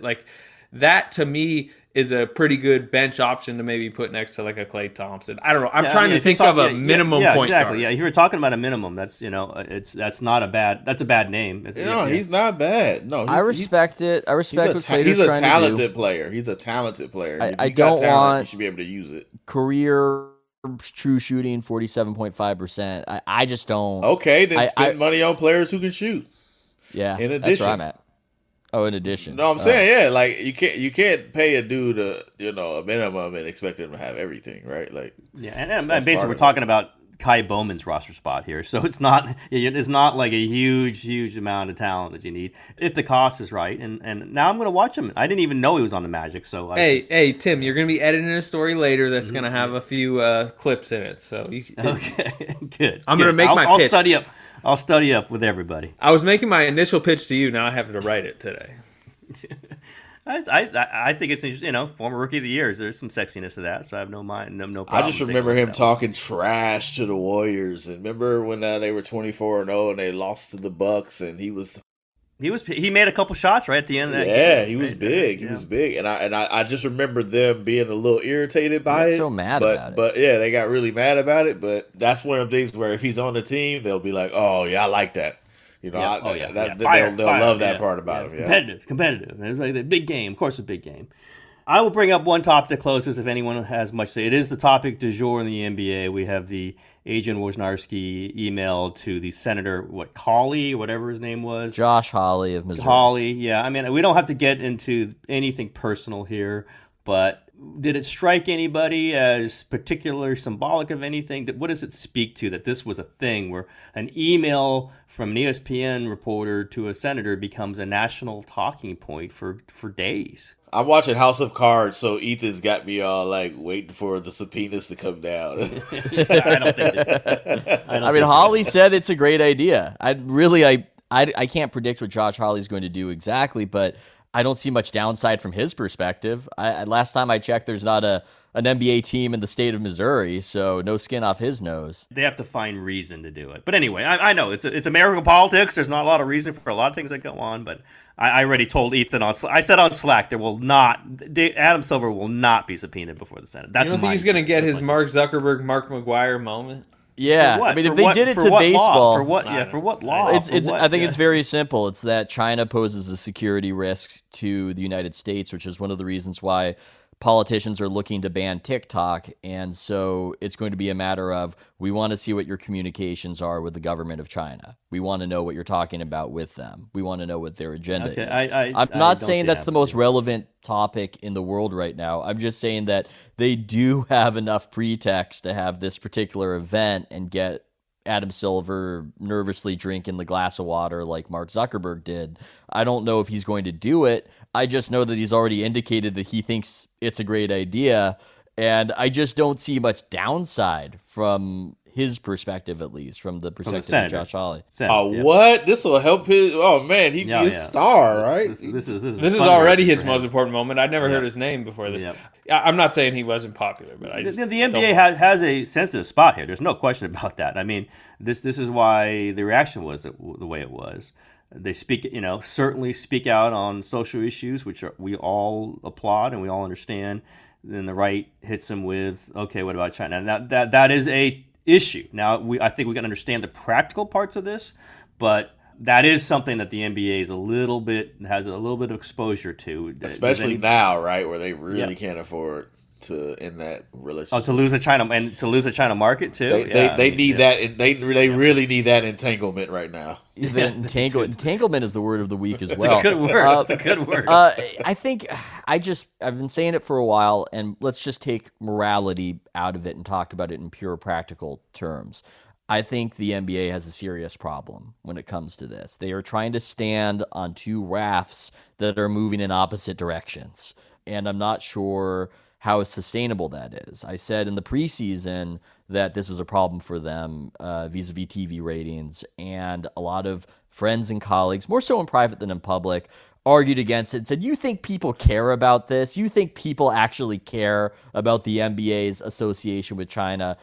like that to me is a pretty good bench option to maybe put next to like a Klay Thompson. I don't know. I'm Yeah, I trying mean, to think talk- of a yeah, yeah, minimum yeah, point exactly. guard. Yeah, if you're talking about a minimum, that's you know, it's that's not a bad that's a bad name. It's, No, yeah. he's not bad. No, he's, I respect it. I He's, respect he's, a, what ta- he's a talented player. He's a talented player. I- If I don't talent, want- You should be able to use it. Career true shooting, 47.5%. I, I just don't. Okay, then I- spend I- money on players who can shoot. Yeah, in that's addition. where I'm at. Oh, in addition. No, I'm Uh, saying yeah, like you can't you can't pay a dude a you know a minimum and expect him to have everything, right? Like Yeah, and, and That's basically we're of talking about Ky Bowman's roster spot here, so it's not it's not like a huge huge amount of talent that you need if the cost is right. And and now I'm gonna watch him. I didn't even know he was on the Magic, so I, Hey, hey, Tim, you're gonna be editing a story later that's gonna have a few uh, clips in it. So you, okay, good. I'm good. gonna make I'll, my I'll pitch. study up. I'll study up with everybody. I was making my initial pitch to you. Now I have to write it today. I, I I think it's interesting. You know, former rookie of the year. There's some sexiness to that, so I have no mind, no, no I just remember him at that talking trash to the Warriors, and remember when uh, they were 24 and 0 and they lost to the Bucks, and he was one. He was he made a couple shots right at the end of that. yeah, game, he was right? big, he Yeah. was big, and I and I, I just remember them being a little irritated by it. so mad but, about it. But yeah, they got really mad about it. But that's one of the things where if he's on the team, they'll be like, "Oh yeah, I like that." You know, Yeah. I, oh yeah, that, yeah. they'll, they'll fire, love that yeah. part about yeah, it's him. Yeah. Competitive, competitive. It's like a big game. Of course, a big game. I will bring up one topic to close this if anyone has much to say. It is the topic du jour in the NBA. We have the Adrian Wojnarowski email to the senator, what, Cawley, whatever his name was. Josh Hawley of Missouri. Hawley, yeah. I mean, we don't have to get into anything personal here, but did it strike anybody as particularly symbolic of anything? What does it speak to that this was a thing where an email from an ESPN reporter to a senator becomes a national talking point for, for days? I'm watching House of Cards, so Ethan's got me all like waiting for the subpoenas to come down. I don't think. That, I, don't I mean, Hawley said it's a great idea. I really, I, I, I can't predict what Josh Hawley's going to do exactly, but I don't see much downside from his perspective. I, last time I checked, there's not a an NBA team in the state of Missouri, so no skin off his nose. They have to find reason to do it. But anyway, I, I know it's it's American politics. There's not a lot of reason for a lot of things that go on, but I, I already told Ethan on I said on Slack there will not Adam Silver will not be subpoenaed before the Senate. That's you don't think he's going to get his Mark Zuckerberg, Mark McGwire moment? Yeah, I mean, if they what, did it to baseball, law? for what? Yeah, for what law? It's, it's. What, I think yeah. it's very simple. It's that China poses a security risk to the United States, which is one of the reasons why politicians are looking to ban TikTok. And so it's going to be a matter of we want to see what your communications are with the government of China. We want to know what you're talking about with them. We want to know what their agenda okay, is. I, am not saying that's the most relevant topic in the world right now. I'm just saying that they do have enough pretext to have this particular event and get Adam Silver nervously drinking the glass of water like Mark Zuckerberg did. I don't know if he's going to do it. I just know that he's already indicated that he thinks it's a great idea. And I just don't see much downside from his perspective, at least from the perspective from of Josh Hawley. Oh, uh, yeah. what? This will help his. Oh man, he yeah, be a yeah. star, right? This, this, is this is, this is already his most important moment. I'd never heard his name before this. I'm not saying he wasn't popular, but I just the, the NBA has, has a sensitive spot here. There's no question about that. I mean, this this is why the reaction was the, the way it was. They speak, you know, certainly speak out on social issues, which are, we all applaud and we all understand. Then the right hits them with, okay, what about China? And that that that is a issue. Now, we I think we can understand the practical parts of this, but that is something that the NBA is a little bit has a little bit of exposure to, especially any, now, right, where they really yeah. can't afford to in that relationship. Oh, to lose a China and to lose a China market too. They, yeah, they, they need yeah. that. They they really need that entanglement right now. The entangle, entanglement is the word of the week as That's well. a good word. Uh, That's a good word. Uh, I think I just I've been saying it for a while, and let's just take morality out of it and talk about it in pure practical terms. I think the NBA has a serious problem when it comes to this. They are trying to stand on two rafts that are moving in opposite directions, and I'm not sure how sustainable that is. I said in the preseason that this was a problem for them uh, vis a vis TV ratings, and a lot of friends and colleagues, more so in private than in public, argued against it and said, You think people care about this? You think people actually care about the NBA's association with China?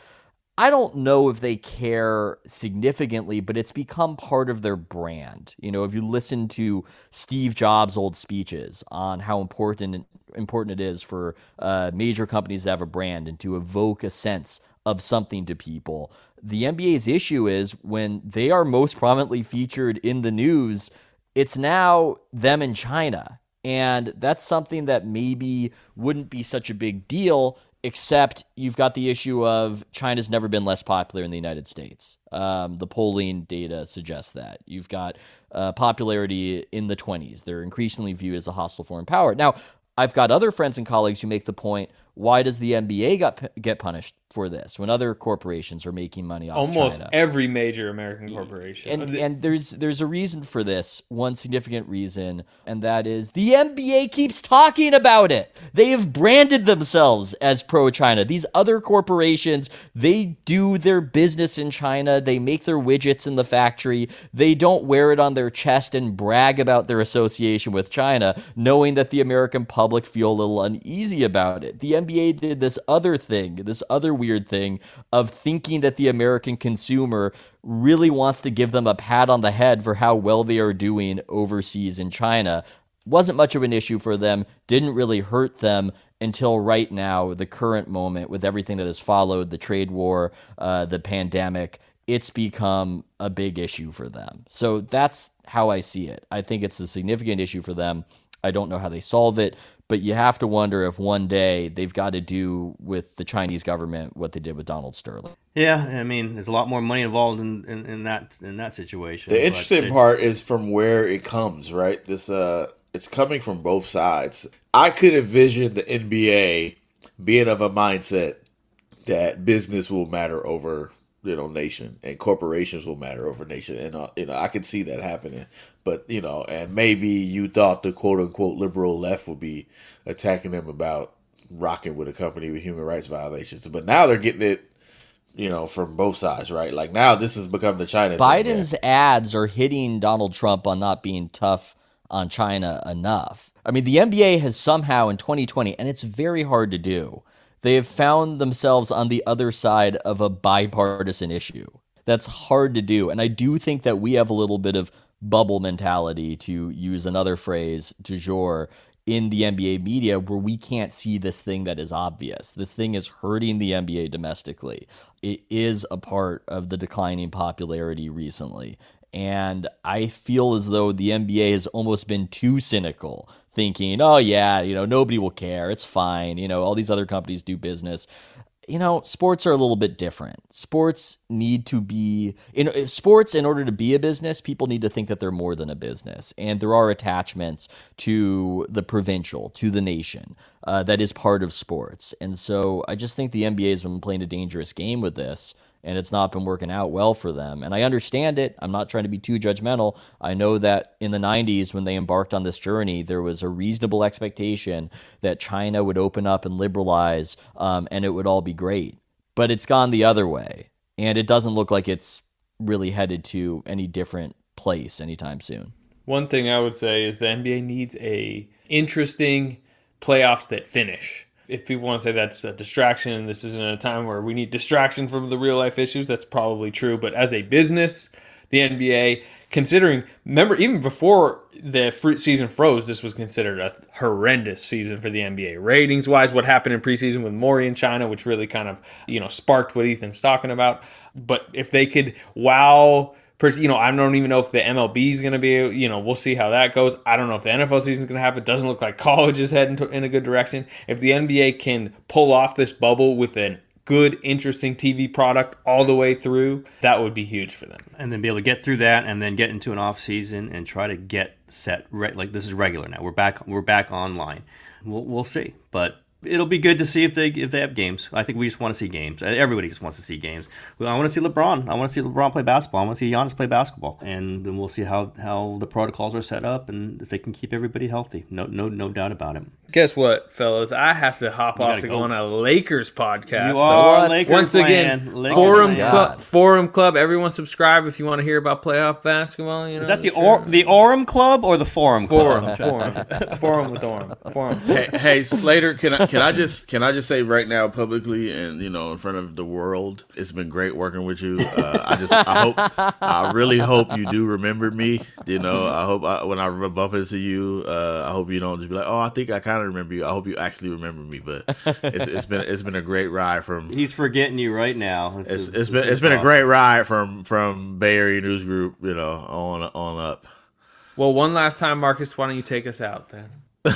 I don't know if they care significantly, but it's become part of their brand. You know, if you listen to Steve Jobs' old speeches on how important important it is for uh, major companies to have a brand and to evoke a sense of something to people, the NBA's issue is when they are most prominently featured in the news, it's now them in China. And that's something that maybe wouldn't be such a big deal except you've got the issue of China's never been less popular in the United States. Um, the polling data suggests that. You've got uh, popularity in the 20s. They're increasingly viewed as a hostile foreign power. Now, I've got other friends and colleagues who make the point why does the NBA got, get punished for this when other corporations are making money off almost China? every major American corporation. And, and there's there's a reason for this, one significant reason, and that is the NBA keeps talking about it. They have branded themselves as pro China. These other corporations, they do their business in China. They make their widgets in the factory. They don't wear it on their chest and brag about their association with China, knowing that the American public feel a little uneasy about it. The NBA did this other thing, this other weird thing of thinking that the American consumer really wants to give them a pat on the head for how well they are doing overseas in China. Wasn't much of an issue for them, didn't really hurt them until right now, the current moment, with everything that has followed the trade war, uh, the pandemic. It's become a big issue for them. So that's how I see it. I think it's a significant issue for them. I don't know how they solve it, but you have to wonder if one day they've got to do with the Chinese government what they did with Donald Sterling. Yeah, I mean, there's a lot more money involved in, in, in that in that situation. The interesting part is from where it comes, right? This uh it's coming from both sides. I could envision the NBA being of a mindset that business will matter over you know nation and corporations will matter over nation and uh, you know I could see that happening but you know and maybe you thought the quote unquote liberal left would be attacking them about rocking with a company with human rights violations but now they're getting it you know from both sides right like now this has become the China thing. Biden's ads are hitting Donald Trump on not being tough on China enough. I mean, the NBA has somehow in 2020, and it's very hard to do, they have found themselves on the other side of a bipartisan issue. That's hard to do. And I do think that we have a little bit of bubble mentality, to use another phrase, du jour, in the NBA media where we can't see this thing that is obvious. This thing is hurting the NBA domestically. It is a part of the declining popularity recently. And I feel as though the NBA has almost been too cynical, thinking, oh, yeah, you know, nobody will care. It's fine. You know, all these other companies do business you know, sports are a little bit different. Sports need to be in sports in order to be a business, people need to think that they're more than a business. And there are attachments to the provincial, to the nation, uh, that is part of sports. And so I just think the NBA has been playing a dangerous game with this and it's not been working out well for them. And I understand it. I'm not trying to be too judgmental. I know that in the 90s, when they embarked on this journey, there was a reasonable expectation that China would open up and liberalize um, and it would all be great. But it's gone the other way. And it doesn't look like it's really headed to any different place anytime soon. One thing I would say is the NBA needs a interesting playoffs that finish. If people want to say that's a distraction and this isn't a time where we need distraction from the real life issues, that's probably true. But as a business, the NBA, considering, remember, even before the fruit season froze, this was considered a horrendous season for the NBA. Ratings wise, what happened in preseason with Morey in China, which really kind of, you know, sparked what Ethan's talking about. But if they could wow you know, I don't even know if the MLB is going to be, you know, we'll see how that goes. I don't know if the NFL season is going to happen. It doesn't look like college is heading to, in a good direction. If the NBA can pull off this bubble with a good, interesting TV product all the way through, that would be huge for them. and then be able to get through that and then get into an off season and try to get set re- like this is regular now we're back we're back online we'll, we'll see but it'll be good to see if they if they have games i think we just want to see games everybody just wants to see games i want to see lebron i want to see lebron play basketball i want to see Giannis play basketball and then we'll see how how the protocols are set up and if they can keep everybody healthy no no no doubt about it Guess what, fellas? I have to hop off gotta go. go on a Lakers podcast. you So are what? Lakers once again. Lakers Forum Club, Forum Club. Everyone subscribe if you want to hear about playoff basketball. You know, is that the sure. or the Orem Club or the Forum Forum, Club? forum, forum with Orem, forum. hey, hey Slater, can I can I just can I just say right now publicly and you know in front of the world, it's been great working with you. Uh, I just I hope I really hope you do remember me. You know, I hope I, when I bump into you, uh, I hope you don't just be like, oh, I think I kind of remember you. I hope you actually remember me. But it's, it's been it's been a great ride from He's forgetting you right now. This it's, is- it's this been it's been a great ride from from Bay Area News Group, you know, on on up. Well, one last time, Marcus. Why don't you take us out then?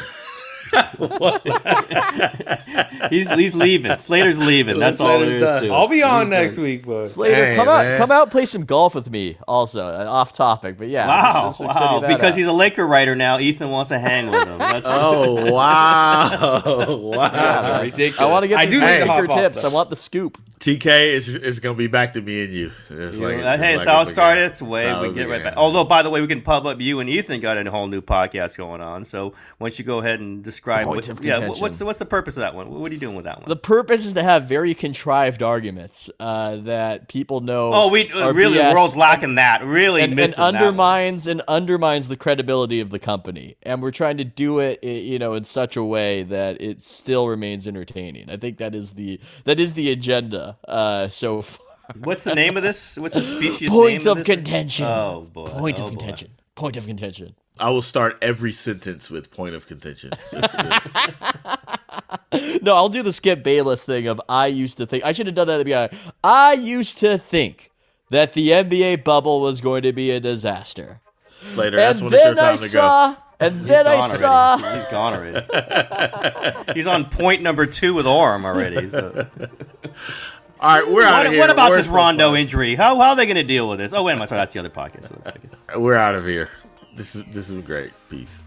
he's he's leaving. Slater's leaving. That's all there is Slater's to it. I'll be on next week, but Slater, Hey, come out, come out, play some golf with me. Also, uh, off topic, but yeah. Wow, just- just send you wow. that Because out. he's a Laker writer now, Ethan wants to hang with him. That's Oh wow, wow! That's ridiculous. I want to get I these do need to Laker hop off, tips. though. I want the scoop. TK is is gonna be back to me and you. It's like- hey, it's it's like how a it big- started. It's the way it's we get right began. back. Although, by the way, we can pub up you and Ethan got a whole new podcast going on. So, why don't you go ahead and describe? Point What, of yeah, what's the, what's the purpose of that one? What are you doing with that one? The purpose is to have very contrived arguments uh, that people know. oh, we are really BS the world's lacking that. Really and, and missing that one. undermines and undermines the credibility of the company. And we're trying to do it, you know, in such a way that it still remains entertaining. I think that is the that is the agenda. Uh, so far. What's the name of this? What's the species? point of this? contention. Oh boy. Point Oh, of boy. contention. Point of contention. I will start every sentence with point of contention. Just, uh, No, I'll do the Skip Bayless thing of I used to think I should have done that at the beginning. I used to think that the NBA bubble was going to be a disaster. Slater, that's and when it's your then I time to go. saw And then I Gone saw. He's gone already. He's on point number two with arm already. So. All right, we're out What, of here. what about Where's this Rondo Sports injury? How, how are they going to deal with this? Oh wait a minute, sorry, that's the other podcast. We're out of here. This is this is a great. Peace.